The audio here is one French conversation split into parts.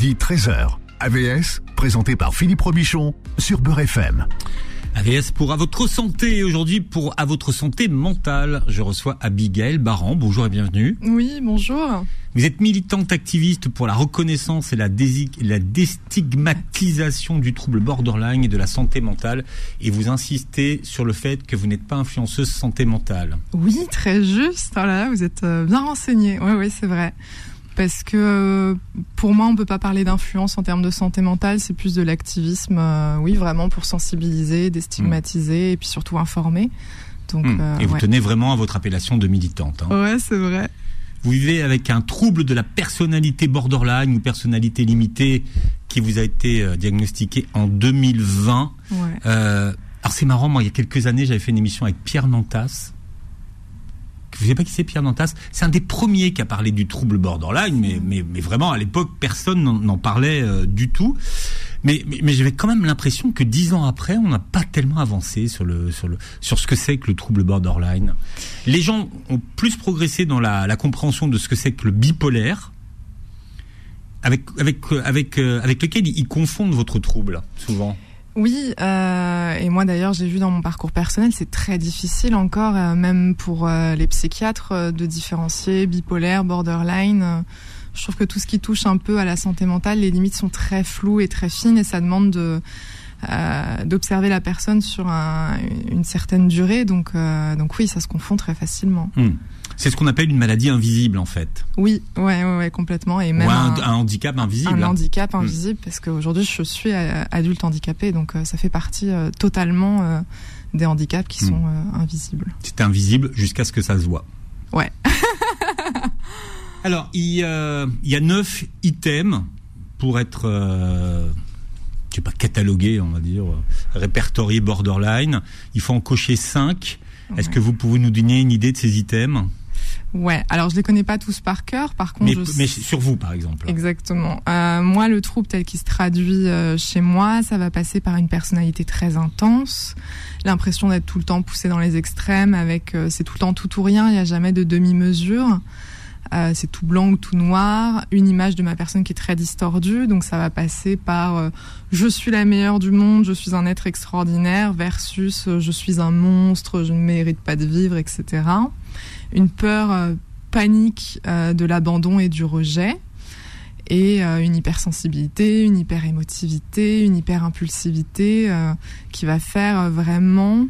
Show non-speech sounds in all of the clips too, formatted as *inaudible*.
midi 13h. AVS, présenté par Philippe Robichon sur Beurre FM. AVS pour À votre santé. Aujourd'hui, pour À votre santé mentale, je reçois Abigail Baran. Bonjour et bienvenue. Oui, bonjour. Vous êtes militante activiste pour la reconnaissance et la, la déstigmatisation du trouble borderline et de la santé mentale. Et vous insistez sur le fait que vous n'êtes pas influenceuse santé mentale. Oui, très juste. Oh là, vous êtes euh, bien renseigné. Oui, oui, c'est vrai parce que euh, pour moi, on peut pas parler d'influence en termes de santé mentale, c'est plus de l'activisme, euh, oui, vraiment pour sensibiliser, déstigmatiser et puis surtout informer. Donc, hmm. euh, et vous tenez vraiment à votre appellation de militante. Hein. Ouais, c'est vrai. Vous vivez avec un trouble de la personnalité borderline ou personnalité limitée qui vous a été diagnostiqué en 2020. Ouais. alors c'est marrant, moi, il y a quelques années, j'avais fait une émission avec Pierre Nantas je ne sais pas qui c'est Pierre Nantas, c'est un des premiers qui a parlé du trouble borderline, mais, mais, vraiment à l'époque personne n'en parlait euh, du tout. Mais, j'avais quand même l'impression que dix ans après, on n'a pas tellement avancé sur ce que c'est que le trouble borderline. Les gens ont plus progressé dans la, compréhension de ce que c'est que le bipolaire, avec euh, euh, avec lequel ils confondent votre trouble souvent. Oui, euh, et moi d'ailleurs j'ai vu dans mon parcours personnel, c'est très difficile encore, euh, même pour euh, les psychiatres, euh, de différencier bipolaire, borderline. Je trouve que tout ce qui touche un peu à la santé mentale, les limites sont très floues et très fines, et ça demande de d'observer la personne sur un, une certaine durée. Donc, donc oui, ça se confond très facilement. Hmm. C'est ce qu'on appelle une maladie invisible en fait. Oui, ouais, ouais, complètement. Et même Ou un, handicap invisible. Un handicap hmm. invisible parce qu'aujourd'hui je suis adulte handicapé, donc euh, ça fait partie euh, totalement euh, des handicaps qui sont hmm. invisibles. C'est invisible jusqu'à ce que ça se voit. Ouais. *laughs* Alors il, y a neuf items pour être je sais pas, catalogué, on va dire, répertorié borderline. Il faut en cocher cinq. Est-ce que vous pouvez nous donner une idée de ces items? Ouais, alors je les connais pas tous par cœur, par contre. Mais, mais sur vous, par exemple. Exactement. Euh, moi, le trouble tel qu'il se traduit euh, chez moi, ça va passer par une personnalité très intense, l'impression d'être tout le temps poussé dans les extrêmes, avec euh, c'est tout le temps tout ou rien, il n'y a jamais de demi-mesure. Euh, c'est tout blanc ou tout noir, une image de ma personne qui est très distordue, donc ça va passer par euh, je suis la meilleure du monde, je suis un être extraordinaire versus euh, je suis un monstre, je ne mérite pas de vivre, etc. Une peur panique de l'abandon et du rejet. Et une hypersensibilité, une hyperémotivité, une hyperimpulsivité qui va faire vraiment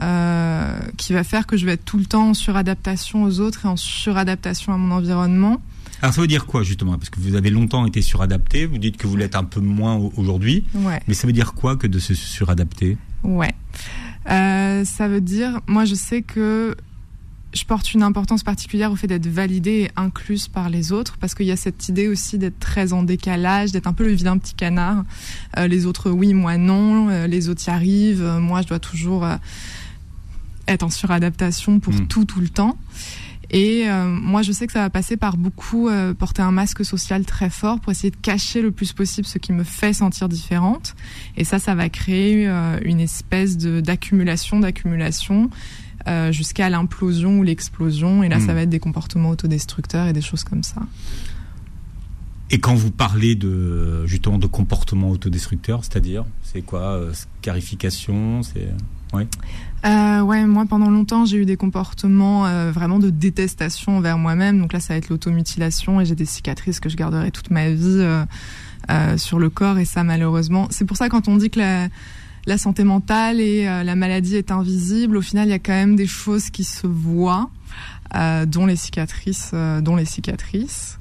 euh, qui va faire que je vais être tout le temps en suradaptation aux autres et en suradaptation à mon environnement. Alors ça veut dire quoi justement? Parce que vous avez longtemps été suradapté, vous dites que vous l'êtes un peu moins aujourd'hui, ouais. mais ça veut dire quoi que de se suradapter? Ouais, euh, ça veut dire, moi je sais que je porte une importance particulière au fait d'être validée et incluse par les autres, parce qu'il y a cette idée aussi d'être très en décalage, d'être un peu le vilain petit canard. Euh, les autres oui, moi non, euh, les autres y arrivent, moi je dois toujours être en suradaptation pour mm. tout, tout le temps. Et euh, moi, je sais que ça va passer par beaucoup euh, porter un masque social très fort pour essayer de cacher le plus possible ce qui me fait sentir différente. Et ça, ça va créer euh, une espèce d'accumulation, d'accumulation. jusqu'à l'implosion ou l'explosion et là mm. ça va être des comportements autodestructeurs et des choses comme ça. Et quand vous parlez de justement de comportements autodestructeurs, c'est-à-dire c'est quoi scarification, c'est Ouais. Euh, ouais, moi pendant longtemps j'ai eu des comportements euh, vraiment de détestation envers moi-même. Donc là ça va être l'automutilation et j'ai des cicatrices que je garderai toute ma vie euh, euh sur le corps et ça malheureusement. C'est pour ça quand on dit que la, la santé mentale et euh, la maladie est invisible, au final il y a quand même des choses qui se voient, dont les cicatrices, dont les cicatrices.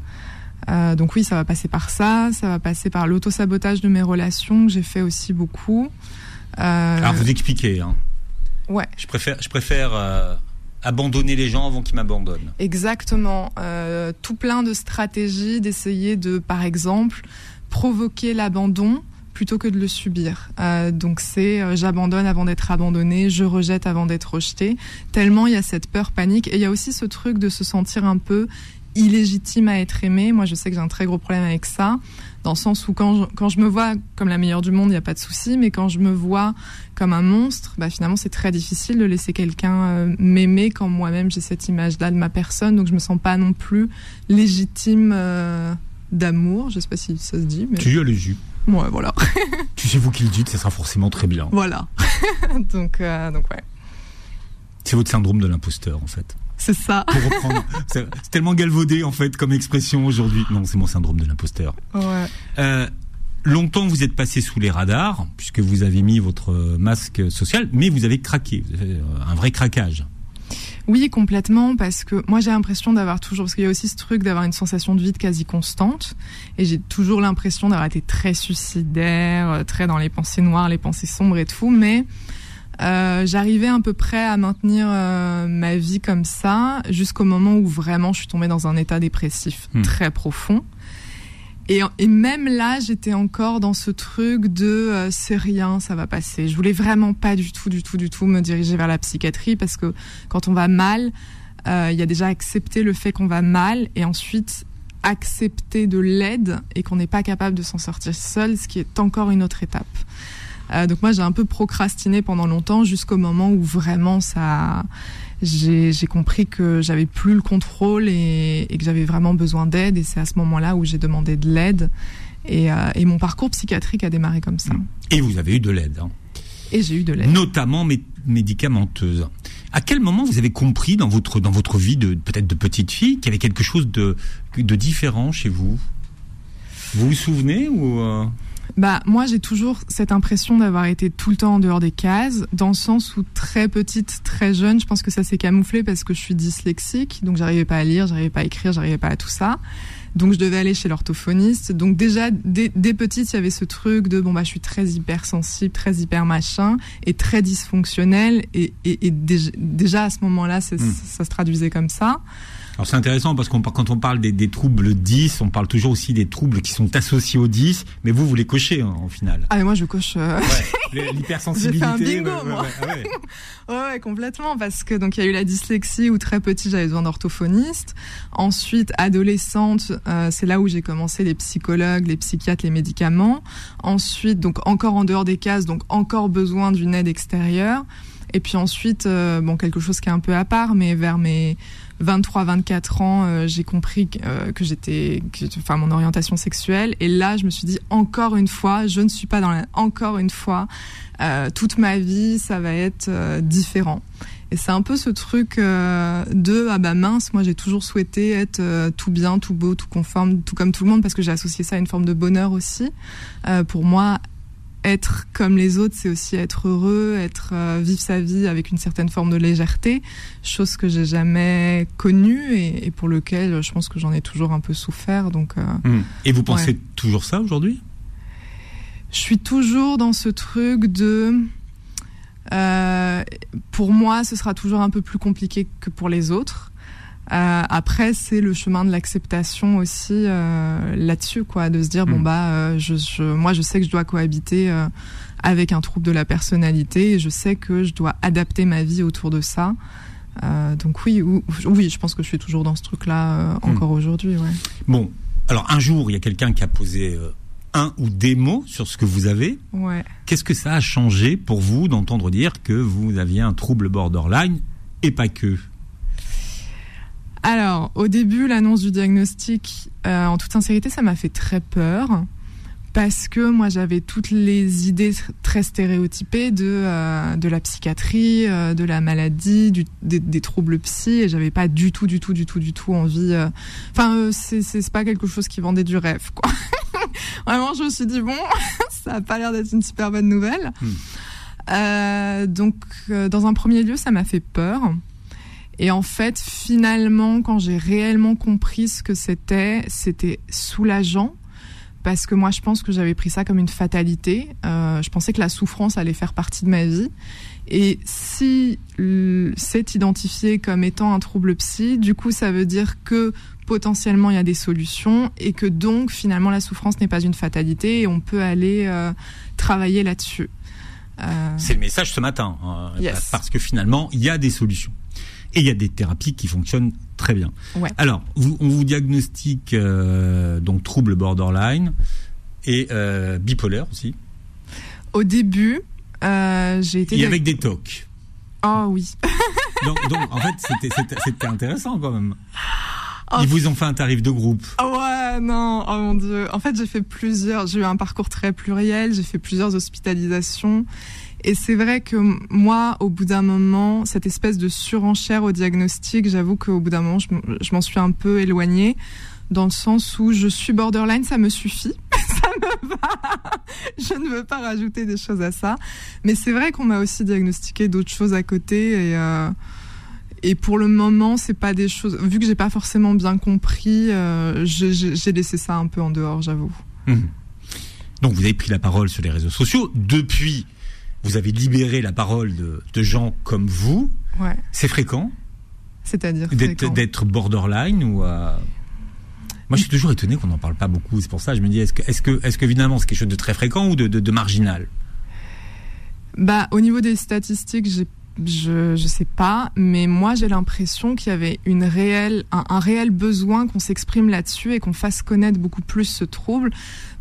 Donc oui, ça va passer par ça, ça va passer par l'autosabotage de mes relations que j'ai fait aussi beaucoup. Euh... Alors vous expliquez. Hein. Ouais. Je préfère, je préfère euh, abandonner les gens avant qu'ils m'abandonnent. Exactement. Euh, tout plein de stratégies d'essayer de, par exemple, provoquer l'abandon plutôt que de le subir. Euh, donc c'est euh, j'abandonne avant d'être abandonné, je rejette avant d'être rejeté. Tellement il y a cette peur panique et il y a aussi ce truc de se sentir un peu illégitime à être aimé. Moi, je sais que j'ai un très gros problème avec ça, dans le sens où quand je, quand je me vois comme la meilleure du monde, il n'y a pas de souci, mais quand je me vois comme un monstre, bah, finalement, c'est très difficile de laisser quelqu'un euh, m'aimer quand moi-même j'ai cette image-là de ma personne, donc je me sens pas non plus légitime euh, d'amour. Je sais pas si ça se dit. Mais... Tu le jus. Ouais, voilà. *laughs* tu sais vous qui le dites, ça sera forcément très bien. Voilà. *laughs* donc, euh, donc ouais. C'est votre syndrome de l'imposteur en fait. C'est ça. *laughs* c'est tellement galvaudé en fait comme expression aujourd'hui. Non, c'est mon syndrome de l'imposteur. Ouais. Euh, longtemps vous êtes passé sous les radars puisque vous avez mis votre masque social, mais vous avez craqué, vous avez un vrai craquage. Oui, complètement, parce que moi j'ai l'impression d'avoir toujours, parce qu'il y a aussi ce truc d'avoir une sensation de vide quasi constante, et j'ai toujours l'impression d'avoir été très suicidaire, euh, très dans les pensées noires, les pensées sombres et tout, mais euh, j'arrivais à peu près à maintenir euh, ma vie comme ça jusqu'au moment où vraiment je suis tombée dans un état dépressif hmm. très profond. Et, et, même là, j'étais encore dans ce truc de euh, c'est rien, ça va passer. Je voulais vraiment pas du tout, du tout, du tout me diriger vers la psychiatrie parce que quand on va mal, il y a déjà accepter le fait qu'on va mal et ensuite accepter de l'aide et qu'on n'est pas capable de s'en sortir seul, ce qui est encore une autre étape. Euh, donc moi j'ai un peu procrastiné pendant longtemps jusqu'au moment où vraiment ça j'ai compris que j'avais plus le contrôle et, et que j'avais vraiment besoin d'aide et c'est à ce moment-là où j'ai demandé de l'aide et, euh, et, mon parcours psychiatrique a démarré comme ça. Et vous avez eu de l'aide. Hein. Et j'ai eu de l'aide. Notamment médicamenteuse. À quel moment vous avez compris dans votre dans votre vie de peut-être de petite fille qu'il y avait quelque chose de de différent chez vous? Vous vous souvenez ou euh bah moi j'ai toujours cette impression d'avoir été tout le temps en dehors des cases, dans le sens où très petite, très jeune, je pense que ça s'est camouflé parce que je suis dyslexique, donc j'arrivais pas à lire, j'arrivais pas à écrire, j'arrivais pas à tout ça. Donc je devais aller chez l'orthophoniste. Donc déjà dès, petite, il y avait ce truc de bon bah je suis très hypersensible, très hyper machin et très dysfonctionnel et, et, et déjà, à ce moment-là, hmm. ça se traduisait comme ça. Alors c'est intéressant parce qu'on quand on parle des, des, troubles 10, on parle toujours aussi des troubles qui sont associés aux 10, mais vous vous les cochez hein, en final. Ah mais moi je coche euh... ouais, *laughs* l'hypersensibilité. J'ai fait un bingo moi. Ouais, *laughs* ouais, ouais, complètement parce que donc il y a eu la dyslexie où très petit j'avais besoin d'orthophoniste. Ensuite adolescente, euh, c'est là où j'ai commencé les psychologues, les psychiatres, les médicaments. Ensuite donc encore en dehors des cases, donc encore besoin d'une aide extérieure. Et puis ensuite, euh, bon, quelque chose qui est un peu à part, mais vers mes 23-24 ans, euh, j'ai compris euh, que j'étais, enfin, mon orientation sexuelle. Et là, je me suis dit, encore une fois, je ne suis pas dans la, encore une fois, toute ma vie, ça va être différent. Et c'est un peu ce truc de ah bah mince, moi j'ai toujours souhaité être tout bien, tout beau, tout conforme, tout comme tout le monde parce que j'ai associé ça à une forme de bonheur aussi. pour moi, être comme les autres, c'est aussi être heureux, être euh, vivre sa vie avec une certaine forme de légèreté, chose que j'ai jamais connue et, pour lequel je pense que j'en ai toujours un peu souffert. Donc. Euh, hmm. Et vous pensez toujours ça aujourd'hui? Je suis toujours dans ce truc de. Euh, pour moi, ce sera toujours un peu plus compliqué que pour les autres. Euh, après, c'est le chemin de l'acceptation aussi euh, là-dessus, quoi, de se dire bon mm. bah, euh, je, je, moi, je sais que je dois cohabiter avec un trouble de la personnalité et je sais que je dois adapter ma vie autour de ça. Donc oui, oui, je pense que je suis toujours dans ce truc-là encore mm. aujourd'hui. Ouais. Bon, alors un jour, il y a quelqu'un qui a posé un ou des mots sur ce que vous avez. Ouais. Qu'est-ce que ça a changé pour vous d'entendre dire que vous aviez un trouble borderline et pas que? Alors, au début, l'annonce du diagnostic, euh, en toute sincérité, ça m'a fait très peur parce que moi j'avais toutes les idées très stéréotypées de euh, de la psychiatrie, euh, de la maladie, du, des, troubles psy et j'avais pas du tout du tout du tout du tout envie enfin c'est c'est pas quelque chose qui vendait du rêve quoi. *laughs* Vraiment je me suis dit bon, *laughs* ça a pas l'air d'être une super bonne nouvelle. Hmm. donc dans un premier lieu, ça m'a fait peur. Et en fait, finalement, quand j'ai réellement compris ce que c'était, c'était soulageant parce que moi, je pense que j'avais pris ça comme une fatalité. Euh, je pensais que la souffrance allait faire partie de ma vie. Et si c'est identifié comme étant un trouble psy, du coup, ça veut dire que potentiellement il y a des solutions et que donc finalement la souffrance n'est pas une fatalité et on peut aller euh, travailler là-dessus. Euh... C'est le message ce matin, hein, parce que finalement il y a des solutions. Et il y a des thérapies qui fonctionnent très bien. Alors, on vous diagnostique euh, donc trouble borderline et euh, bipolaire aussi. Au début, euh, j'ai été. Et avec des tocs. Oh oui. *laughs* donc, en fait, c'était intéressant quand même. Oh. Ils vous ont fait un tarif de groupe. Ouais, Ah non, oh mon dieu. En fait, j'ai fait plusieurs, j'ai eu un parcours très pluriel, j'ai fait plusieurs hospitalisations. Et c'est vrai que moi, au bout d'un moment, cette espèce de surenchère au diagnostic, j'avoue qu'au bout d'un moment, je m'en suis un peu éloignée dans le sens où je suis borderline, ça me suffit, *laughs* ça me va. Je ne veux pas rajouter des choses à ça. Mais c'est vrai qu'on m'a aussi diagnostiqué d'autres choses à côté et euh, pour le moment, c'est pas des choses. Vu que j'ai pas forcément bien compris, euh, j'ai laissé ça un peu en dehors, j'avoue. Mmh. Donc vous avez pris la parole sur les réseaux sociaux. Depuis, vous avez libéré la parole de, de gens comme vous. Ouais. C'est fréquent. C'est-à-dire d'être borderline ou euh... Moi, je suis toujours étonné qu'on n'en parle pas beaucoup. C'est pour ça, je me dis, est-ce que, est-ce que, est-ce que évidemment, c'est quelque chose de très fréquent ou de, de, de marginal? Bah, au niveau des statistiques, j'ai je je sais pas, mais moi j'ai l'impression qu'il y avait une réelle un, réel besoin qu'on s'exprime là-dessus et qu'on fasse connaître beaucoup plus ce trouble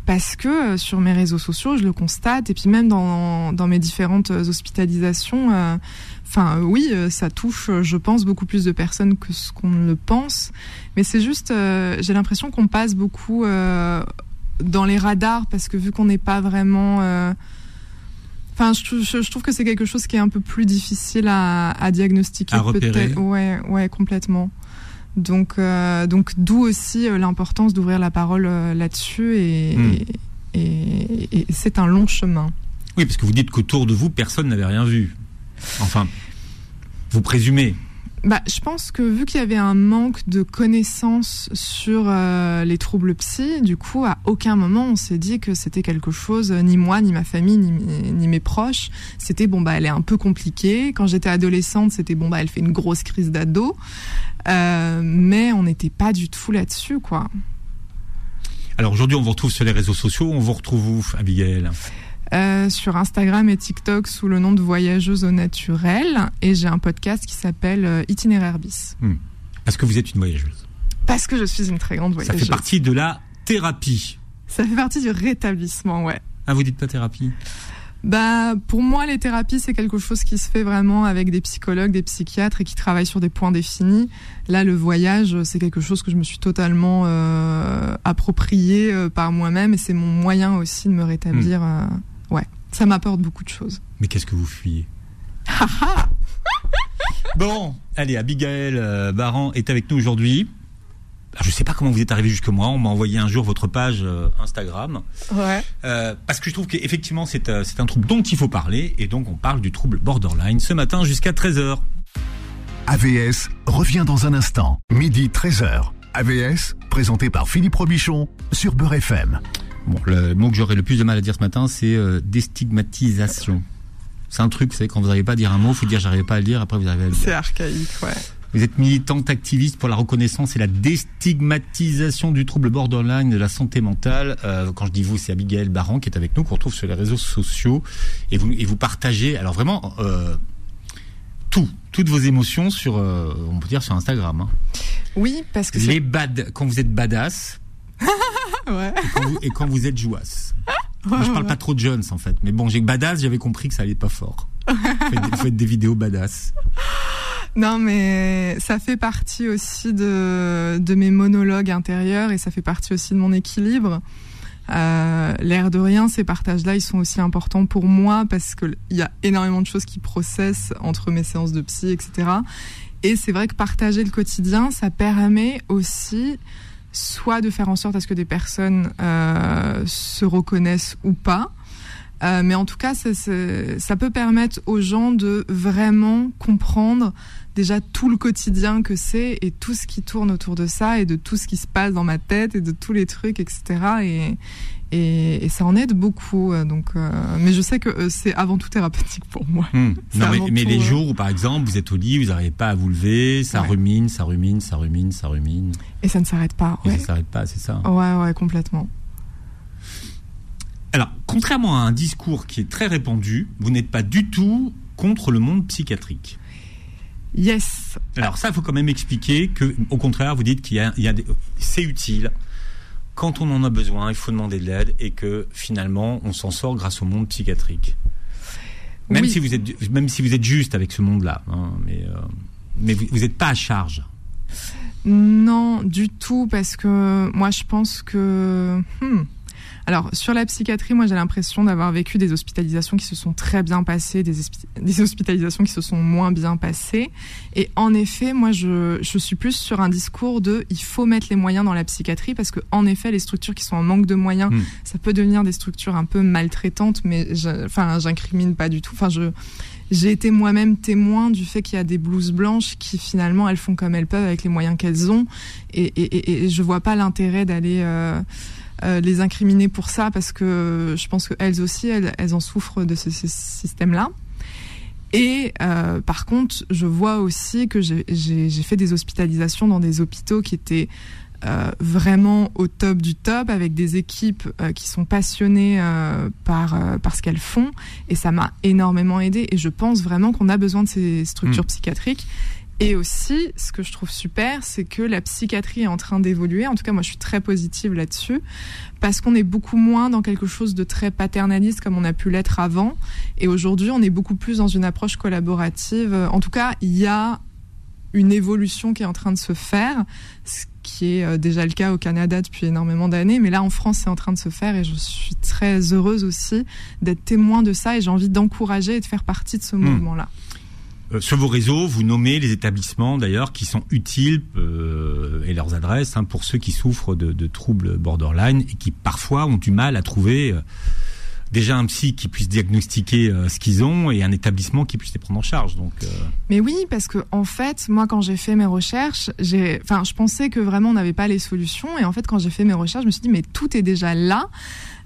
parce que euh, sur mes réseaux sociaux je le constate et puis même dans dans mes différentes hospitalisations euh, enfin oui euh, ça touche je pense beaucoup plus de personnes que ce qu'on le pense mais c'est juste j'ai l'impression qu'on passe beaucoup dans les radars parce que vu qu'on n'est pas vraiment Enfin, je, trouve que c'est quelque chose qui est un peu plus difficile à, à diagnostiquer. peut-être. Ouais, ouais, complètement. Donc, euh, donc d'où aussi euh, l'importance d'ouvrir la parole euh, là-dessus et, hmm. et, et c'est un long chemin. Oui, parce que vous dites qu'autour de vous, personne n'avait rien vu. Enfin, vous présumez bah, je pense que vu qu'il y avait un manque de connaissances sur euh, les troubles psy, du coup, à aucun moment on s'est dit que c'était quelque chose, ni moi, ni ma famille, ni, ni mes proches. C'était bon, bah, elle est un peu compliquée. Quand j'étais adolescente, c'était bon, bah, elle fait une grosse crise d'ado. Euh, mais on n'était pas du tout là-dessus, quoi. Alors aujourd'hui, on vous retrouve sur les réseaux sociaux. On vous retrouve où, Abigail? Euh, sur Instagram et TikTok sous le nom de Voyageuse au naturel. Et j'ai un podcast qui s'appelle euh, Itinéraire bis. Hmm. Parce que vous êtes une voyageuse. Parce que je suis une très grande voyageuse. Ça fait partie de la thérapie. Ça fait partie du rétablissement, ouais. Ah, vous dites pas thérapie bah, pour moi, les thérapies, c'est quelque chose qui se fait vraiment avec des psychologues, des psychiatres et qui travaillent sur des points définis. Là, le voyage, c'est quelque chose que je me suis totalement euh, approprié euh, par moi-même et c'est mon moyen aussi de me rétablir. Hmm. Ouais, ça m'apporte beaucoup de choses. Mais qu'est-ce que vous fuyez *laughs* Bon, allez, Abigail euh, Baran est avec nous aujourd'hui. Je ne sais pas comment vous êtes arrivé jusque moi. On m'a envoyé un jour votre page euh, Instagram. Ouais. Euh, parce que je trouve qu'effectivement, c'est un trouble dont il faut parler. Et donc, on parle du trouble borderline ce matin jusqu'à 13h. AVS revient dans un instant. Midi 13h. AVS, présenté par Philippe Robichon sur Beurre FM. Bon, le mot que j'aurais le plus de mal à dire ce matin, c'est euh, déstigmatisation. C'est un truc, vous savez, quand vous n'arrivez pas à dire un mot, il faut dire j'arrive pas à le dire, après vous arrivez à le dire. C'est archaïque, ouais. Vous êtes militante activiste pour la reconnaissance et la déstigmatisation du trouble borderline de la santé mentale. Euh, quand je dis vous, c'est Abigail Baran qui est avec nous, qu'on retrouve sur les réseaux sociaux. Et vous, et vous partagez, alors vraiment, euh, tout, toutes vos émotions sur, euh, on peut dire sur Instagram. Hein. Oui, parce que les bad, quand vous êtes badass, *laughs* *laughs* ouais. et, quand vous, êtes jouasse. Moi, je parle pas trop de Jones en fait, mais bon, j'ai badass, j'avais compris que ça allait pas fort. Vous faites, des vidéos badass. Non, mais ça fait partie aussi de, de mes monologues intérieurs et ça fait partie aussi de mon équilibre. Euh, L'air de rien, ces partages-là, ils sont aussi importants pour moi parce qu'il y a énormément de choses qui processent entre mes séances de psy, etc. Et c'est vrai que partager le quotidien, ça permet aussi soit de faire en sorte à ce que des personnes euh, se reconnaissent ou pas. Euh, mais en tout cas, ça, ça, peut permettre aux gens de vraiment comprendre déjà tout le quotidien que c'est et tout ce qui tourne autour de ça et de tout ce qui se passe dans ma tête et de tous les trucs, etc. Et, et, ça en aide beaucoup. Euh, donc, euh, mais je sais que euh, c'est avant tout thérapeutique pour moi. Hmm. *laughs* mais, les jours où, par exemple, vous êtes au lit, vous n'arrivez pas à vous lever, ça rumine, ça rumine, ça rumine, ça rumine. Et ça ne s'arrête pas. Et ça ne s'arrête pas, c'est ça. Ouais, ouais, complètement. Alors, contrairement à un discours qui est très répandu, vous n'êtes pas du tout contre le monde psychiatrique. Yes. Alors ça, il faut quand même expliquer que, au contraire, vous dites qu'il y a, il y a des... c'est utile quand on en a besoin, il faut demander de l'aide et que finalement, on s'en sort grâce au monde psychiatrique. Même si vous êtes, même si vous êtes juste avec ce monde-là, hein, mais, euh, mais vous n'êtes pas à charge. Non, du tout, parce que moi je pense que... Hmm, alors sur la psychiatrie, moi j'ai l'impression d'avoir vécu des hospitalisations qui se sont très bien passées, des, des, hospitalisations qui se sont moins bien passées. Et en effet, moi je, je, suis plus sur un discours de il faut mettre les moyens dans la psychiatrie parce que en effet les structures qui sont en manque de moyens, hmm. ça peut devenir des structures un peu maltraitantes, mais enfin j'incrimine pas du tout. Enfin je j'ai été moi-même témoin du fait qu'il y a des blouses blanches qui finalement elles font comme elles peuvent avec les moyens qu'elles ont et, et, et, je vois pas l'intérêt d'aller euh, les incriminer pour ça parce que je pense qu'elles aussi, elles, elles, en souffrent de ce, système-là. Et euh, par contre, je vois aussi que j'ai fait des hospitalisations dans des hôpitaux qui étaient euh, vraiment au top du top, avec des équipes qui sont passionnées par, par ce qu'elles font. Et ça m'a énormément aidé. Et je pense vraiment qu'on a besoin de ces structures mmh. psychiatriques. Et aussi, ce que je trouve super, c'est que la psychiatrie est en train d'évoluer. En tout cas, moi, je suis très positive là-dessus parce qu'on est beaucoup moins dans quelque chose de très paternaliste comme on a pu l'être avant. Et aujourd'hui, on est beaucoup plus dans une approche collaborative. En tout cas, il y a une évolution qui est en train de se faire, ce qui est euh, déjà le cas au Canada depuis énormément d'années, mais là en France c'est en train de se faire et je suis très heureuse aussi d'être témoin de ça et j'ai envie d'encourager et de faire partie de ce hmm. mouvement-là. Euh, sur vos réseaux, vous nommez les établissements d'ailleurs qui sont utiles euh, et leurs adresses hein, pour ceux qui souffrent de, troubles borderline et qui parfois ont du mal à trouver euh, déjà un psy qui puisse diagnostiquer ce qu'ils ont et un établissement qui puisse les prendre en charge. Donc, Mais oui, parce que en fait, moi quand j'ai fait mes recherches, enfin, je pensais que vraiment on n'avait pas les solutions et en fait quand j'ai fait mes recherches, je me suis dit mais tout est déjà là.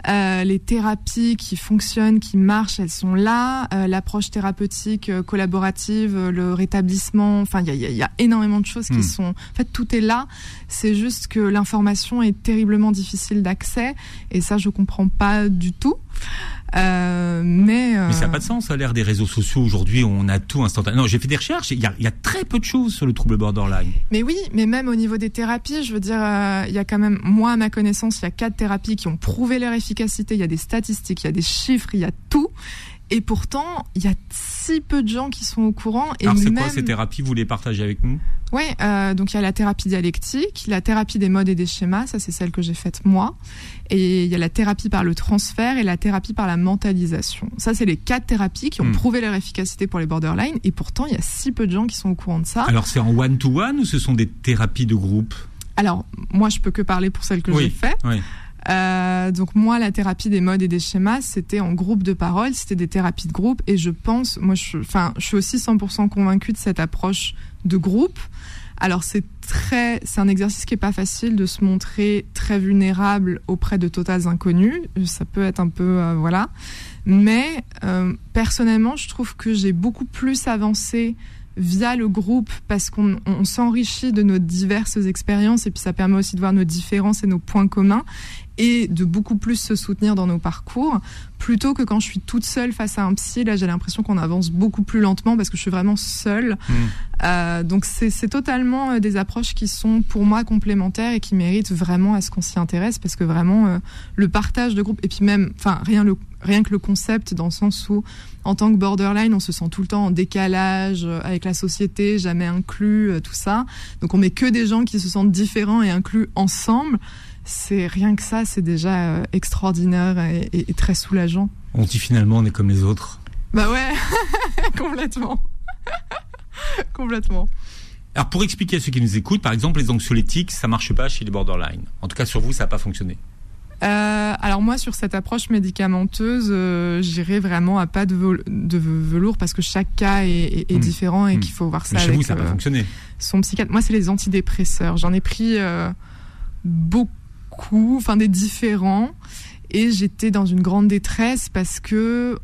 Euh, les thérapies qui fonctionnent, qui marchent, elles sont là. Euh, l'approche thérapeutique euh, collaborative, le rétablissement, enfin, il y a, énormément de choses qui hmm. sont. En fait, tout est là. C'est juste que l'information est terriblement difficile d'accès, et ça, je comprends pas du tout. Euh, mais, euh... mais ça n'a pas de sens à l'ère des réseaux sociaux aujourd'hui on a tout instantanément. Non, j'ai fait des recherches, il y, a, il y, a, très peu de choses sur le trouble borderline. Mais oui, mais même au niveau des thérapies, je veux dire, euh, il y a quand même, moi à ma connaissance, il y a quatre thérapies qui ont prouvé leur efficacité, il y a des statistiques, il y a des chiffres, il y a tout. Et pourtant, il y a si peu de gens qui sont au courant. Et Alors c'est quoi ces thérapies Vous les partagez avec nous? Oui, euh, donc il y a la thérapie dialectique, la thérapie des modes et des schémas, ça c'est celle que j'ai faite moi. Et il y a la thérapie par le transfert et la thérapie par la mentalisation. Ça c'est les quatre thérapies qui ont hmm. prouvé leur efficacité pour les borderline. Et pourtant, il y a si peu de gens qui sont au courant de ça. Alors c'est en one-to-one ou ce sont des thérapies de groupe? Alors, moi je peux que parler pour celles que j'ai faites. Oui. Euh, donc moi, la thérapie des modes et des schémas, c'était en groupe de parole, c'était des thérapies de groupe, et je pense, moi, je, enfin, je suis aussi 100% convaincue de cette approche de groupe. Alors c'est très, c'est un exercice qui est pas facile de se montrer très vulnérable auprès de totales inconnus. Ça peut être un peu, euh, voilà. Mais euh, personnellement, je trouve que j'ai beaucoup plus avancé via le groupe parce qu'on s'enrichit de nos diverses expériences et puis ça permet aussi de voir nos différences et nos points communs et de beaucoup plus se soutenir dans nos parcours, plutôt que quand je suis toute seule face à un psy. Là, j'ai l'impression qu'on avance beaucoup plus lentement parce que je suis vraiment seule. Hmm. Euh, donc, c'est totalement euh, des approches qui sont pour moi complémentaires et qui méritent vraiment à ce qu'on s'y intéresse parce que vraiment euh, le partage de groupe et puis même, enfin rien le rien que le concept dans le sens où en tant que borderline, on se sent tout le temps en décalage avec la société, jamais inclus, tout ça. Donc on met que des gens qui se sentent différents et inclus ensemble c'est rien que ça, c'est déjà euh, extraordinaire et, très soulageant. On dit finalement on est comme les autres. Bah ouais, *laughs* complètement. *laughs* complètement. Alors pour expliquer à ceux qui nous écoutent, par exemple les anxiolytiques, ça marche pas chez les borderline. En tout cas sur vous, ça n'a pas fonctionné. Euh, alors moi sur cette approche médicamenteuse, euh, j'irai vraiment à pas de, velours parce que chaque cas est, hmm. différent et hmm. qu'il faut voir ça. Mais chez vous, ça n'a pas fonctionné. Son psychiatre. Moi, c'est les antidépresseurs. J'en ai pris beaucoup enfin des différents. Et j'étais dans une grande détresse parce que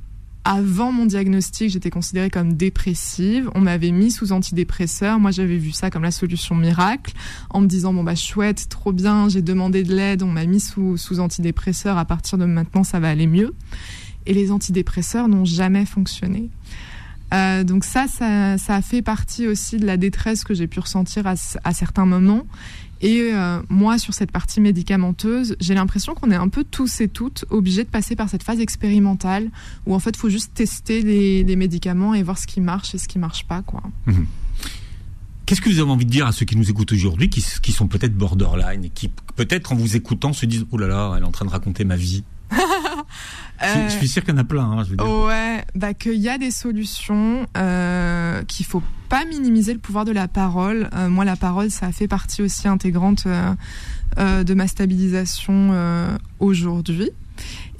avant mon diagnostic, j'étais considérée comme dépressive. On m'avait mis sous antidépresseur. Moi, j'avais vu ça comme la solution miracle, en me disant bon bah chouette, trop bien. J'ai demandé de l'aide, on m'a mis sous sous antidépresseur. À partir de maintenant, ça va aller mieux. Et les antidépresseurs n'ont jamais fonctionné. Euh, donc ça, ça, a fait partie aussi de la détresse que j'ai pu ressentir à certains moments. Et euh, moi, sur cette partie médicamenteuse, j'ai l'impression qu'on est un peu tous et toutes obligés de passer par cette phase expérimentale où en fait, il faut juste tester les, médicaments et voir ce qui marche et ce qui marche pas, quoi. Mhm. Qu'est-ce que vous avez envie de dire à ceux qui nous écoutent aujourd'hui, qui, qui sont peut-être borderline et qui peut-être en vous écoutant se disent oh là là, elle est en train de raconter ma vie. *laughs* je, suis sûr qu'il y en a plein. Hein, je veux dire. Ouais, bah qu'il y a des solutions, euh, qu'il faut pas minimiser le pouvoir de la parole. Euh, moi, la parole, ça fait partie aussi intégrante euh, euh de ma stabilisation aujourd'hui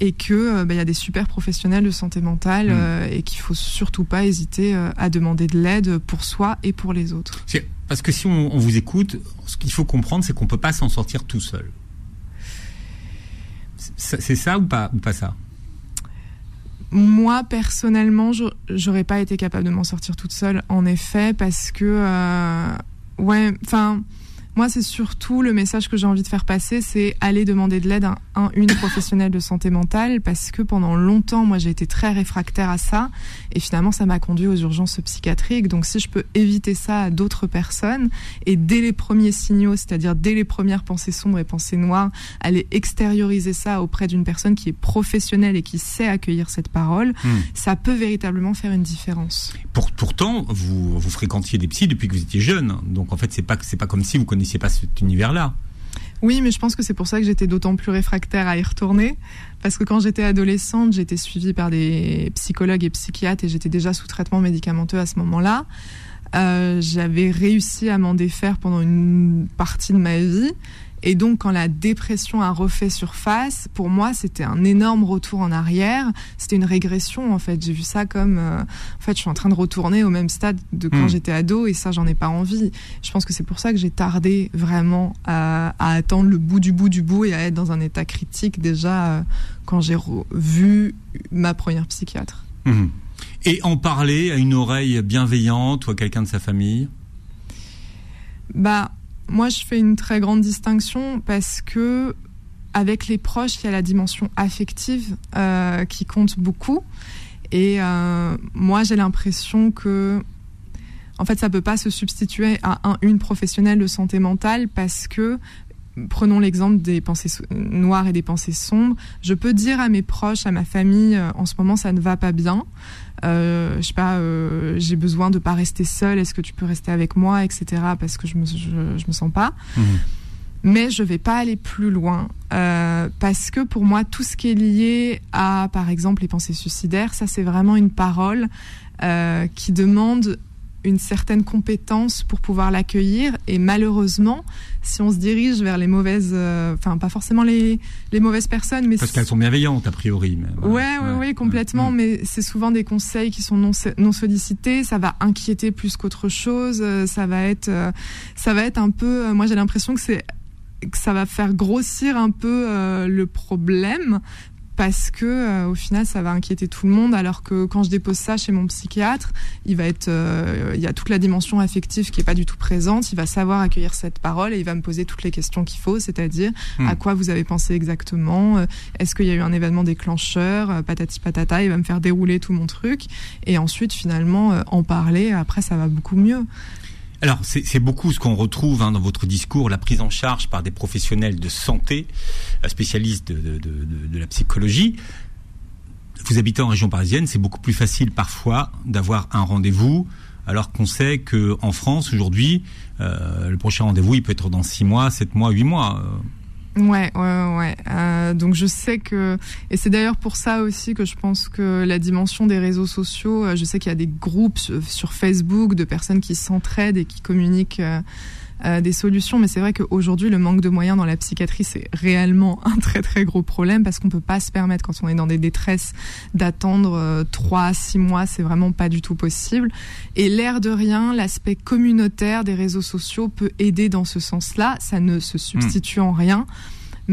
et que bah, il y a des super professionnels de santé mentale mmh. et qu'il faut surtout pas hésiter à demander de l'aide pour soi et pour les autres. Parce que si on, on vous écoute, ce qu'il faut comprendre, c'est qu'on peut pas s'en sortir tout seul. C'est ça ou pas, ou pas ça? Moi personnellement, j'aurais pas été capable de m'en sortir toute seule, en effet, parce que euh, ouais, enfin moi, c'est surtout le message que j'ai envie de faire passer, c'est aller demander de l'aide à un, une professionnelle de santé mentale, parce que pendant longtemps, moi, j'ai été très réfractaire à ça, et finalement, ça m'a conduit aux urgences psychiatriques. Donc, si je peux éviter ça à d'autres personnes, et dès les premiers signaux, c'est-à-dire dès les premières pensées sombres et pensées noires, aller extérioriser ça auprès d'une personne qui est professionnelle et qui sait accueillir cette parole, hmm. ça peut véritablement faire une différence. Pour, pourtant, vous, vous fréquentiez des psys depuis que vous étiez jeune, donc en fait, c'est pas c'est pas comme si vous connaissiez connaissiez pas cet univers-là. Oui, mais je pense que c'est pour ça que j'étais d'autant plus réfractaire à y retourner. Parce que quand j'étais adolescente, j'étais suivie par des psychologues et psychiatres et j'étais déjà sous traitement médicamenteux à ce moment-là. Euh, j'avais réussi à m'en défaire pendant une partie de ma vie. Et donc, quand la dépression a refait surface, pour moi, c'était un énorme retour en arrière. C'était une régression, en fait. J'ai vu ça comme, euh, en fait, je suis en train de retourner au même stade de quand hmm. j'étais ado, et ça, j'en ai pas envie. Je pense que c'est pour ça que j'ai tardé vraiment à, attendre le bout du bout du bout et à être dans un état critique déjà euh, quand j'ai vu ma première psychiatre. Hmm. Et en parler à une oreille bienveillante ou à quelqu'un de sa famille? Bah moi, je fais une très grande distinction parce que avec les proches, il y a la dimension affective euh, qui compte beaucoup. Et euh, moi, j'ai l'impression que, en fait, ça peut pas se substituer à un, une professionnelle de santé mentale parce que prenons l'exemple des pensées noires et des pensées sombres. Je peux dire à mes proches, à ma famille, euh, en ce moment ça ne va pas bien euh, je sais pas, euh, j'ai besoin de pas rester seule, est-ce que tu peux rester avec moi, etc. Parce que je me, je, me sens pas. Mhm. Mais je vais pas aller plus loin euh, parce que pour moi, tout ce qui est lié à, par exemple, les pensées suicidaires, ça c'est vraiment une parole qui demande une certaine compétence pour pouvoir l'accueillir. Et malheureusement, si on se dirige vers les mauvaises, euh, enfin pas forcément les, les mauvaises personnes, mais parce qu'elles sont bienveillantes a priori. Mais, ouais, ouais, ouais, complètement. Mm. Mais c'est souvent des conseils qui sont non, non sollicités. Ça va inquiéter plus qu'autre chose. Euh, ça va être, euh, ça va être un peu. Moi, j'ai l'impression que c'est que ça va faire grossir un peu le problème parce que euh, au final ça va inquiéter tout le monde alors que quand je dépose ça chez mon psychiatre il va être euh, il y a toute la dimension affective qui est pas du tout présente il va savoir accueillir cette parole et il va me poser toutes les questions qu'il faut c'est-à-dire hmm. à quoi vous avez pensé exactement euh, est-ce qu'il y a eu un événement déclencheur patati patata il va me faire dérouler tout mon truc et ensuite finalement en parler après ça va beaucoup mieux alors, c'est beaucoup ce qu'on retrouve hein, dans votre discours, la prise en charge par des professionnels de santé, euh, spécialistes de, de, de, de la psychologie. Vous habitez en région parisienne, c'est beaucoup plus facile parfois d'avoir un rendez-vous, alors qu'on sait que en France aujourd'hui, euh, le prochain rendez-vous il peut être dans six mois, sept mois, huit mois. Ouais, ouais, ouais. Euh, donc je sais que, et c'est d'ailleurs pour ça aussi que je pense que la dimension des réseaux sociaux, euh, je sais qu'il y a des groupes sur Facebook de personnes qui s'entraident et qui communiquent. Euh, euh, des solutions. Mais c'est vrai qu'aujourd'hui, le manque de moyens dans la psychiatrie, c'est réellement *laughs* un très très gros problème parce qu'on peut pas se permettre, quand on est dans des détresses, d'attendre trois à six mois. C'est vraiment pas du tout possible. Et l'air de rien, l'aspect communautaire des réseaux sociaux peut aider dans ce sens-là. Ça ne se substitue en rien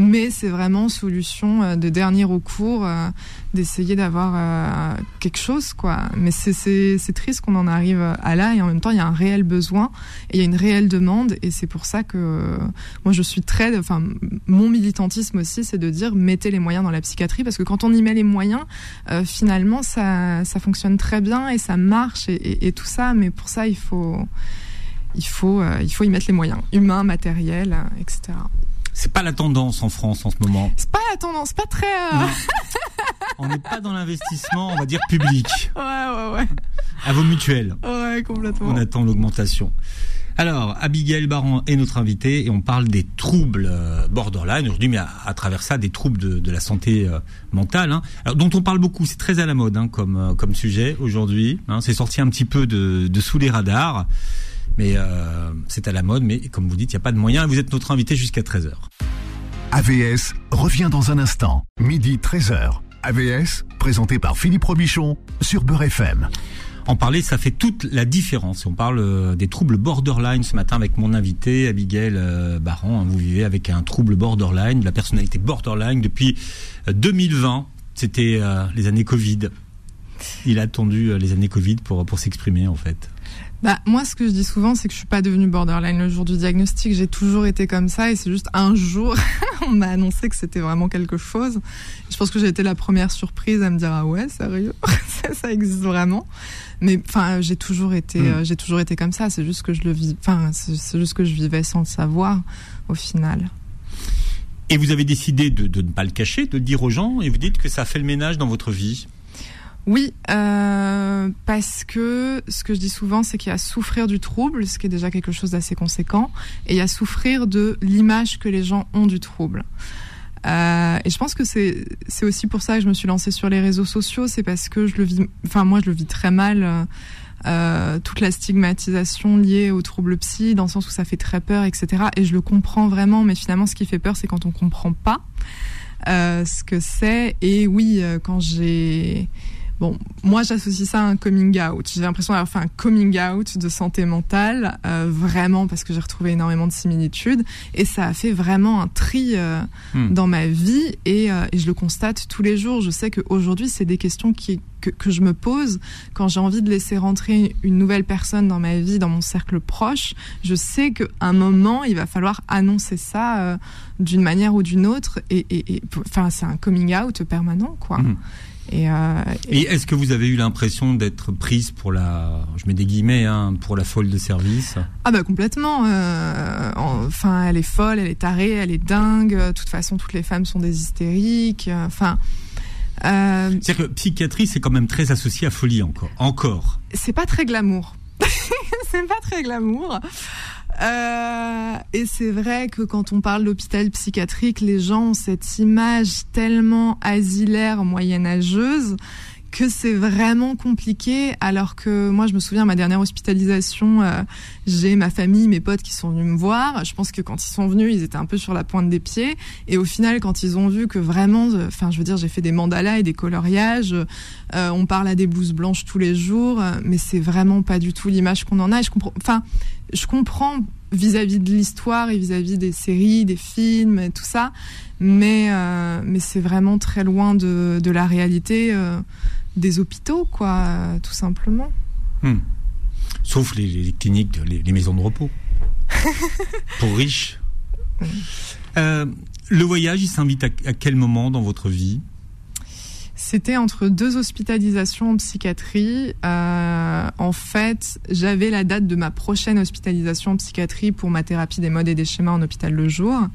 mais c'est vraiment solution euh, de dernier recours euh, d'essayer d'avoir euh, quelque chose quoi. Mais c'est triste qu'on en arrive à là et en même temps il y a un réel besoin et il y a une réelle demande et c'est pour ça que moi je suis très enfin mon militantisme aussi c'est de dire mettez les moyens dans la psychiatrie parce que quand on y met les moyens finalement ça ça fonctionne très bien et ça marche et, tout ça. Mais pour ça il faut il faut il faut y mettre les moyens humains matériels etc c'est pas la tendance en France en ce moment. C'est pas la tendance, pas très. Euh, *laughs* on n'est pas dans l'investissement, on va dire public. Ouais, ouais, ouais. À vos mutuelles. Ouais, complètement. On attend l'augmentation. Alors, Abigail Baron est notre invitée et on parle des troubles euh, borderline aujourd'hui, mais à, travers ça, des troubles de, la santé euh, mentale, hein. Alors, dont on parle beaucoup. C'est très à la mode hein, comme, euh, comme sujet aujourd'hui. Hein. C'est sorti un petit peu de, de sous les radars, mais c'est à la mode. Mais comme vous dites, il n'y a pas de moyen. Vous êtes notre invité jusqu'à 13h. AVS revient dans un instant, midi 13h. AVS, présenté par Philippe Robichon sur Beurre FM en parler, ça fait toute la différence. On parle euh, des troubles borderline ce matin avec mon invité, Abigail euh, Baran. Vous vivez avec un trouble borderline, de la personnalité borderline depuis 2020. Euh, C'était les années Covid. Il a attendu les années Covid pour, pour s'exprimer en fait. Bah, moi, ce que je dis souvent, c'est que je suis pas devenue borderline le jour du diagnostic. J'ai toujours été comme ça et c'est juste un jour, *laughs* on m'a annoncé que c'était vraiment quelque chose. Je pense que j'ai été la première surprise à me dire, ah ouais, sérieux? *laughs* ça existe vraiment? Mais, enfin, j'ai toujours été, hmm. euh, j'ai toujours été comme ça. C'est juste que je le vis, enfin, c'est juste que je vivais sans le savoir, au final. Et vous avez décidé de, de ne pas le cacher, de le dire aux gens, et vous dites que ça a fait le ménage dans votre vie. Oui, euh, parce que ce que je dis souvent, c'est qu'il y a souffrir du trouble, ce qui est déjà quelque chose d'assez conséquent, et il y a souffrir de l'image que les gens ont du trouble. Euh, et je pense que c'est aussi pour ça que je me suis lancée sur les réseaux sociaux, c'est parce que je le vis, enfin moi je le vis très mal. Euh, toute la stigmatisation liée aux troubles psy, dans le sens où ça fait très peur, etc. Et je le comprends vraiment, mais finalement, ce qui fait peur, c'est quand on comprend pas ce que c'est. Et oui, quand j'ai Bon, moi j'associe ça à un coming out. J'ai l'impression d'avoir fait un coming out de santé mentale, euh, vraiment parce que j'ai retrouvé énormément de similitudes et ça a fait vraiment un tri euh, hmm. dans ma vie et, euh, et, je le constate tous les jours. Je sais qu'aujourd'hui c'est des questions qui, que, que, je me pose quand j'ai envie de laisser rentrer une nouvelle personne dans ma vie, dans mon cercle proche. Je sais qu'à un moment il va falloir annoncer ça d'une manière ou d'une autre et, et, enfin c'est un coming out permanent quoi. Euh, et, est-ce que vous avez eu l'impression d'être prise pour la, je mets des guillemets, hein, pour la folle de service? Ah bah complètement. Euh, enfin, elle est folle, elle est tarée, elle est dingue. De toute façon, toutes les femmes sont des hystériques. Enfin. Euh, C'est-à-dire que psychiatrie, c'est quand même très associé à folie encore. Encore. C'est pas très glamour. *laughs* c'est pas très glamour. Euh, et c'est vrai que quand on parle d'hôpital psychiatrique, les gens ont cette image tellement asilaire, moyenâgeuse, que c'est vraiment compliqué. Alors que moi je me souviens ma dernière hospitalisation euh, j'ai ma famille mes potes qui sont venus me voir. Je pense que quand ils sont venus ils étaient un peu sur la pointe des pieds. Et au final quand ils ont vu que vraiment euh, enfin je veux dire j'ai fait des mandalas et des coloriages euh, on parle à des blouses blanches tous les jours mais c'est vraiment pas du tout l'image qu'on en a. Et je comprends enfin je comprends vis-à-vis de l'histoire et vis-à-vis des séries, des films et tout ça, mais euh, mais c'est vraiment très loin de, de la réalité euh, des hôpitaux, quoi, tout simplement. Hmm. Sauf les, cliniques, les, maisons de repos *laughs* pour riches. Euh, le voyage, il s'invite à quel moment dans votre vie? C'était entre deux hospitalisations en psychiatrie. Euh, en fait, j'avais la date de ma prochaine hospitalisation en psychiatrie pour ma thérapie des modes et des schémas en hôpital le jour.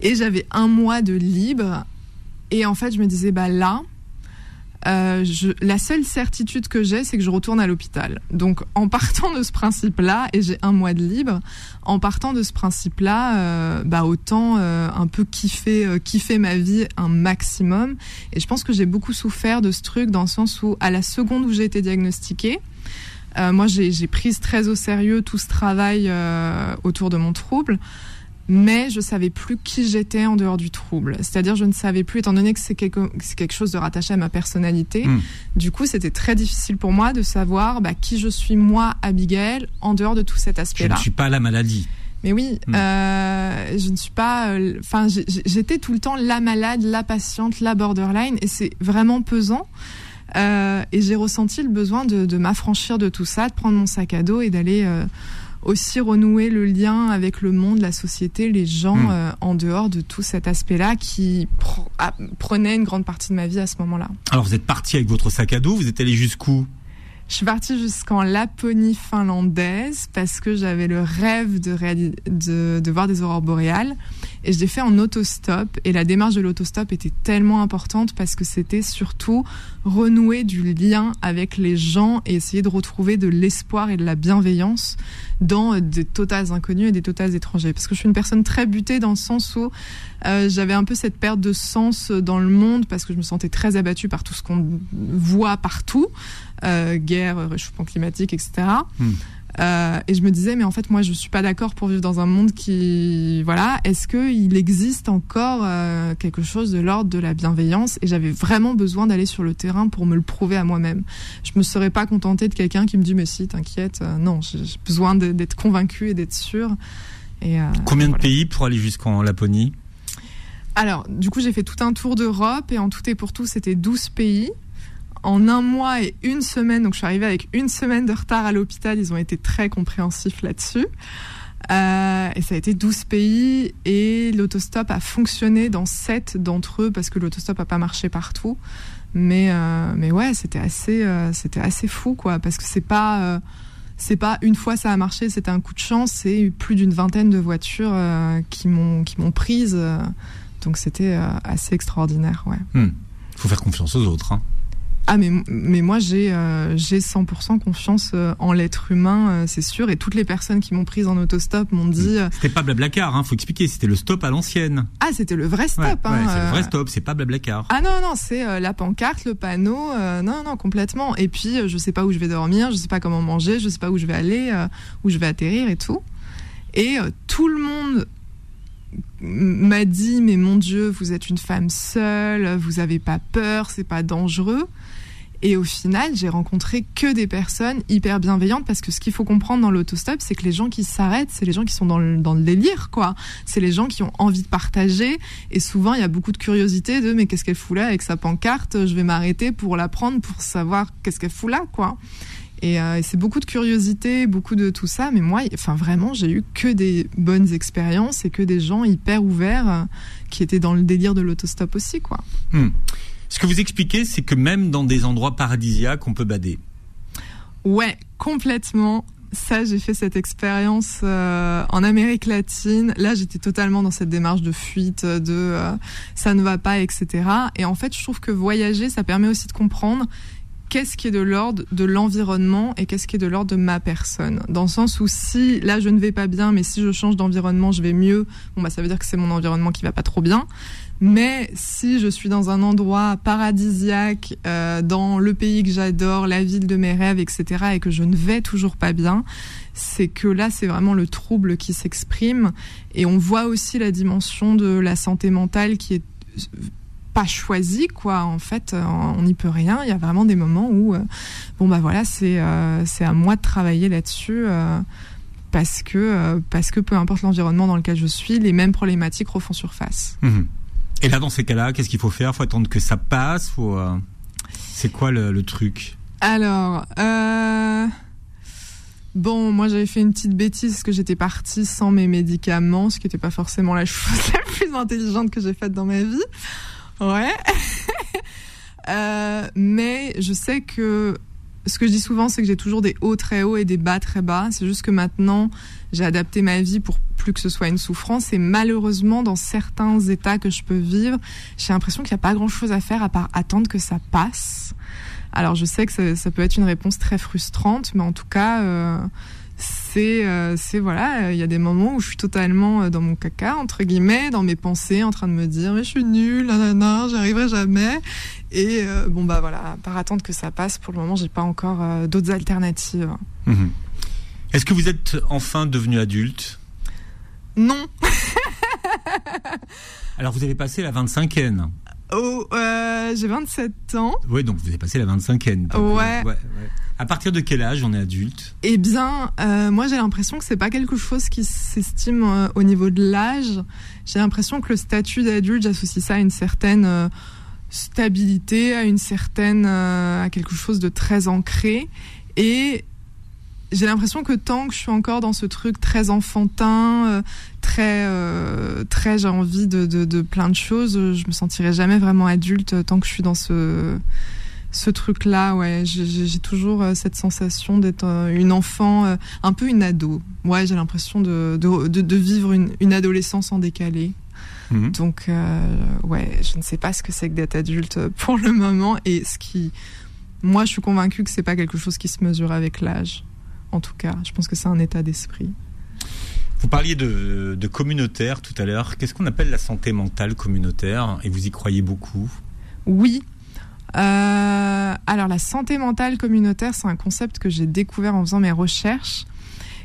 Et j'avais un mois de libre. Et en fait, je me disais, bah là, euh, je, la seule certitude que j'ai, c'est que je retourne à l'hôpital. Donc, en partant de ce principe-là, et j'ai un mois de libre, en partant de ce principe-là, euh, bah autant euh, un peu kiffer, euh, kiffer ma vie un maximum. Et je pense que j'ai beaucoup souffert de ce truc dans le sens où, à la seconde où j'ai été diagnostiquée, moi, j'ai pris très au sérieux tout ce travail autour de mon trouble mais je savais plus qui j'étais en dehors du trouble. C'est-à-dire, je ne savais plus, étant donné que c'est quelque, quelque, chose de rattaché à ma personnalité. Hmm. Du coup, c'était très difficile pour moi de savoir bah, qui je suis moi, Abigail, en dehors de tout cet aspect-là. Je ne suis pas la maladie. Mais oui, hmm. euh, je ne suis pas. Euh, enfin, j'étais tout le temps la malade, la patiente, la borderline, et c'est vraiment pesant. Euh, et j'ai ressenti le besoin de, de m'affranchir de tout ça, de prendre mon sac à dos et d'aller aussi renouer le lien avec le monde, la société, les gens hmm. euh, en dehors de tout cet aspect-là qui prenait une grande partie de ma vie à ce moment-là. Alors vous êtes parti avec votre sac à dos, vous êtes allé jusqu'où? Je suis partie jusqu'en Laponie finlandaise parce que j'avais le rêve de, de, de, voir des aurores boréales. Et je l'ai fait en autostop. Et la démarche de l'autostop était tellement importante parce que c'était surtout renouer du lien avec les gens et essayer de retrouver de l'espoir et de la bienveillance dans des totales inconnus et des totales étrangers. Parce que je suis une personne très butée dans le sens où euh, j'avais un peu cette perte de sens dans le monde parce que je me sentais très abattue par tout ce qu'on voit partout, euh, guerre, réchauffement climatique, etc. Euh, et je me disais, mais en fait, moi, je suis pas d'accord pour vivre dans un monde qui, voilà, est-ce qu'il existe encore euh, quelque chose de l'ordre de la bienveillance? Et j'avais vraiment besoin d'aller sur le terrain pour me le prouver à moi-même. Je me serais pas contentée de quelqu'un qui me dit, mais si, t'inquiète. Euh, non, j'ai besoin d'être convaincue et d'être sûre. Et, Combien de pays pour aller jusqu'en Laponie? Alors, du coup, j'ai fait tout un tour d'Europe et en tout et pour tout, c'était 12 pays en un mois et une semaine, donc je suis arrivée avec une semaine de retard à l'hôpital, ils ont été très compréhensifs là-dessus. Euh, et ça a été 12 pays et l'autostop a fonctionné dans 7 d'entre eux parce que l'autostop a pas marché partout. Mais, euh, mais ouais, c'était assez, euh, assez fou quoi, parce que c'est pas, c'est pas une fois ça a marché, c'était un coup de chance, c'est plus d'une vingtaine de voitures qui m'ont, qui m'ont prise. donc c'était assez extraordinaire, ouais. Hmm. Faut faire confiance aux autres. Hein. Ah mais, mais moi j'ai euh, j'ai 100% confiance euh, en l'être humain, euh, c'est sûr. Et toutes les personnes qui m'ont prise en autostop m'ont dit. C'était pas Blablacar, hein, faut expliquer. C'était le stop à l'ancienne. Ah c'était le vrai stop. hein, c'est le vrai stop, c'est pas Blablacar. Ah non non, c'est la pancarte, le panneau. non non complètement. Et puis je sais pas où je vais dormir, je sais pas comment manger, je sais pas où je vais aller, où je vais atterrir et tout. Et tout le monde m'a dit mais mon Dieu, vous êtes une femme seule, vous avez pas peur, c'est pas dangereux. Et au final, j'ai rencontré que des personnes hyper bienveillantes parce que ce qu'il faut comprendre dans l'autostop, c'est que les gens qui s'arrêtent, c'est les gens qui sont dans le, dans le délire, quoi. C'est les gens qui ont envie de partager. Et souvent, il y a beaucoup de curiosité de mais qu'est-ce qu'elle fout là avec sa pancarte? Je vais m'arrêter pour la prendre pour savoir qu'est-ce qu'elle fout là, quoi. Et, euh, c'est beaucoup de curiosité, beaucoup de tout ça. Mais moi, enfin vraiment, j'ai eu que des bonnes expériences et que des gens hyper ouverts euh, qui étaient dans le délire de l'autostop aussi, quoi. Hmm. Ce que vous expliquez, c'est que même dans des endroits paradisiaques, on peut bader. Ouais, complètement. Ça, j'ai fait cette expérience euh, en Amérique latine. Là, j'étais totalement dans cette démarche de fuite, de euh, ça ne va pas, etc. Et en fait, je trouve que voyager, ça permet aussi de comprendre qu'est-ce qui est de l'ordre de l'environnement et qu'est-ce qui est de l'ordre de ma personne? Dans le sens où si là je ne vais pas bien, mais si je change d'environnement, je vais mieux, bon bah ça veut dire que c'est mon environnement qui va pas trop bien. Mais si je suis dans un endroit paradisiaque, euh, dans le pays que j'adore, la ville de mes rêves, etc., et que je ne vais toujours pas bien, c'est que là, c'est vraiment le trouble qui s'exprime. Et on voit aussi la dimension de la santé mentale qui est pas choisi quoi. En fait euh, on n'y peut rien. Il y a vraiment des moments où euh, bon bah voilà c'est euh, c'est à moi de travailler là-dessus parce que parce que peu importe l'environnement dans lequel je suis les mêmes problématiques refont surface. Mhm. et là dans ces cas-là qu'est-ce qu'il faut faire? Faut attendre que ça passe faut c'est quoi le, truc? Alors Bon, moi j'avais fait une petite bêtise parce que j'étais partie sans mes médicaments, ce qui n'était pas forcément la *laughs* chose la plus intelligente que j'ai faite dans ma vie. Ouais. *laughs* euh, mais je sais que ce que je dis souvent, c'est que j'ai toujours des hauts très hauts et des bas très bas. C'est juste que maintenant, j'ai adapté ma vie pour plus que ce soit une souffrance. Et malheureusement, dans certains états que je peux vivre, j'ai l'impression qu'il n'y a pas grand-chose à faire à part attendre que ça passe. Alors, je sais que ça, peut être une réponse très frustrante, mais en tout cas, euh, c'est euh, c'est voilà il y a des moments où je suis totalement euh, dans mon caca entre guillemets dans mes pensées en train de me dire mais je suis nulle nanana j'y arriverai jamais et euh, bon bah voilà par attendre que ça passe pour le moment j'ai pas encore d'autres alternatives mhm. est-ce que vous êtes enfin devenu adulte? Non *laughs* alors vous avez passé la 25e Oh, j'ai 27 ans. Oui, donc vous avez passé la 25e. ouais. ouais. À partir de quel âge on est adulte? Eh bien, euh, moi j'ai l'impression que c'est pas quelque chose qui s'estime euh, au niveau de l'âge. J'ai l'impression que le statut d'adulte, j'associe ça à une certaine euh, stabilité, à une certaine, à quelque chose de très ancré. Et j'ai l'impression que tant que je suis encore dans ce truc très enfantin, très, très, j'ai envie de, de, plein de choses, je me sentirai jamais vraiment adulte tant que je suis dans ce ce truc-là, ouais, j'ai toujours euh, cette sensation d'être euh, une enfant, euh, un peu une ado. Ouais, j'ai l'impression de, de, de, vivre une, une, adolescence en décalé. Mhm. Donc, ouais, je ne sais pas ce que c'est que d'être adulte pour le moment. Et ce qui, moi, je suis convaincue que c'est pas quelque chose qui se mesure avec l'âge. En tout cas, je pense que c'est un état d'esprit. Vous parliez de, de communautaire tout à l'heure. Qu'est-ce qu'on appelle la santé mentale communautaire? Et vous y croyez beaucoup? Oui, euh, alors la santé mentale communautaire, c'est un concept que j'ai découvert en faisant mes recherches,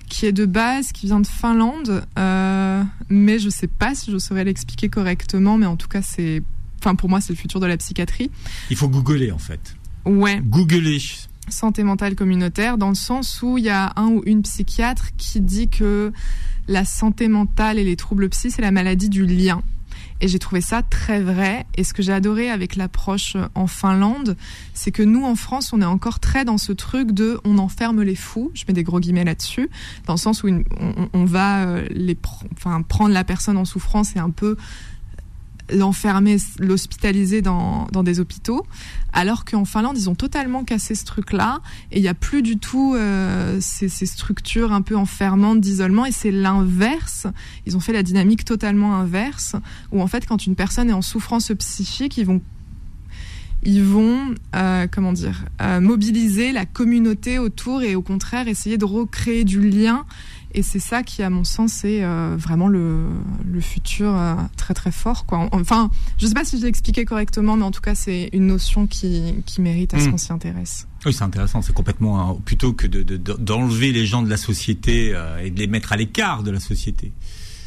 qui est de base, qui vient de Finlande, euh, mais je sais pas si je saurais l'expliquer correctement, mais en tout cas c'est, enfin pour moi c'est le futur de la psychiatrie. Il faut googler en fait. Ouais. Googler. Santé mentale communautaire, dans le sens où il y a un ou une psychiatre qui dit que la santé mentale et les troubles psy, c'est la maladie du lien. Et j'ai trouvé ça très vrai. Et ce que j'ai adoré avec l'approche en Finlande, c'est que nous, en France, on est encore très dans ce truc de on enferme les fous. Je mets des gros guillemets là-dessus, dans le sens où on, va euh, enfin, prendre la personne en souffrance et un peu l'enfermer, l'hospitaliser dans, dans des hôpitaux, alors qu'en Finlande, ils ont totalement cassé ce truc-là, et il n'y a plus du tout euh, ces, ces, structures un peu enfermantes d'isolement, et c'est l'inverse. Ils ont fait la dynamique totalement inverse, où en fait, quand une personne est en souffrance psychique, ils vont ils vont, euh, comment dire, euh, mobiliser la communauté autour et au contraire essayer de recréer du lien et c'est ça qui, à mon sens, est euh, vraiment le, le futur euh, très très fort. Quoi. Enfin, je ne sais pas si je l'ai expliqué correctement, mais en tout cas, c'est une notion qui, qui mérite à ce hmm. qu'on s'y intéresse. Oui, c'est intéressant. C'est complètement hein, plutôt que d'enlever de, les gens de la société euh, et de les mettre à l'écart de la société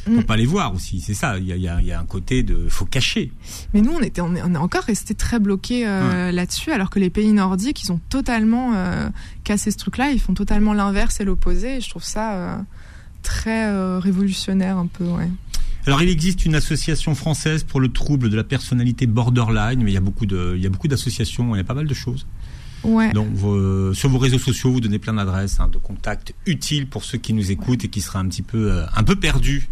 pour mm. pas les voir aussi. C'est ça. Il y a, y, y a, un côté de faut cacher. Mais nous, on était, on est, on est encore resté très bloqué euh, là-dessus, alors que les pays nordiques, ils ont totalement euh, cassé ce truc-là. Ils font totalement l'inverse et l'opposé. Et je trouve ça euh, très révolutionnaire un peu. Ouais. Alors, il existe une association française pour le trouble de la personnalité borderline, mais il y a beaucoup de, il y a beaucoup d'associations. Il y a pas mal de choses. Ouais. Donc sur vos réseaux sociaux, vous donnez plein d'adresses, hein, de contacts utiles pour ceux qui nous écoutent et qui seraient un petit peu, un peu perdus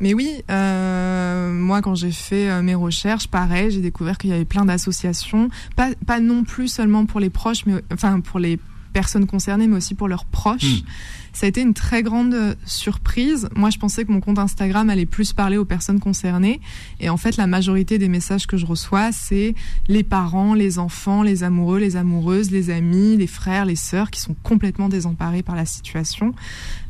mais oui, euh, moi quand j'ai fait euh, mes recherches, pareil, j'ai découvert qu'il y avait plein d'associations, pas, pas non plus seulement pour les proches, mais enfin pour les personnes concernées, mais aussi pour leurs proches. Hmm. Ça a été une très grande surprise. Moi, je pensais que mon compte Instagram allait plus parler aux personnes concernées. Et en fait, la majorité des messages que je reçois, c'est les parents, les enfants, les amoureux, les amoureuses, les amis, les frères, les sœurs qui sont complètement désemparés par la situation.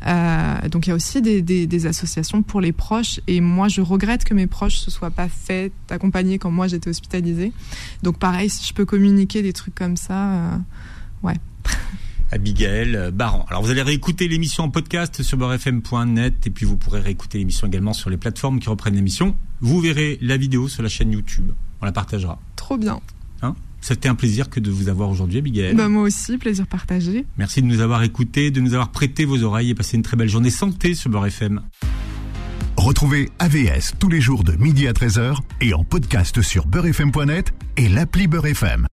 Euh, donc, il y a aussi des, des, des, associations pour les proches. Et moi, je regrette que mes proches se soient pas fait accompagner quand moi j'étais hospitalisée. Donc, pareil, si je peux communiquer des trucs comme ça, euh, ouais. Abigail Baran. Alors vous allez réécouter l'émission en podcast sur beurrefm.net et puis vous pourrez réécouter l'émission également sur les plateformes qui reprennent l'émission. Vous verrez la vidéo sur la chaîne YouTube. On la partagera. Trop bien. Hein? C'était un plaisir que de vous avoir aujourd'hui, Abigail. Bah moi aussi, plaisir partagé. Merci de nous avoir écoutés, de nous avoir prêté vos oreilles et passé une très belle journée santé sur Beurre FM. Retrouvez AVS tous les jours de midi à 13h et en podcast sur beurrefm.net et l'appli Beurre FM.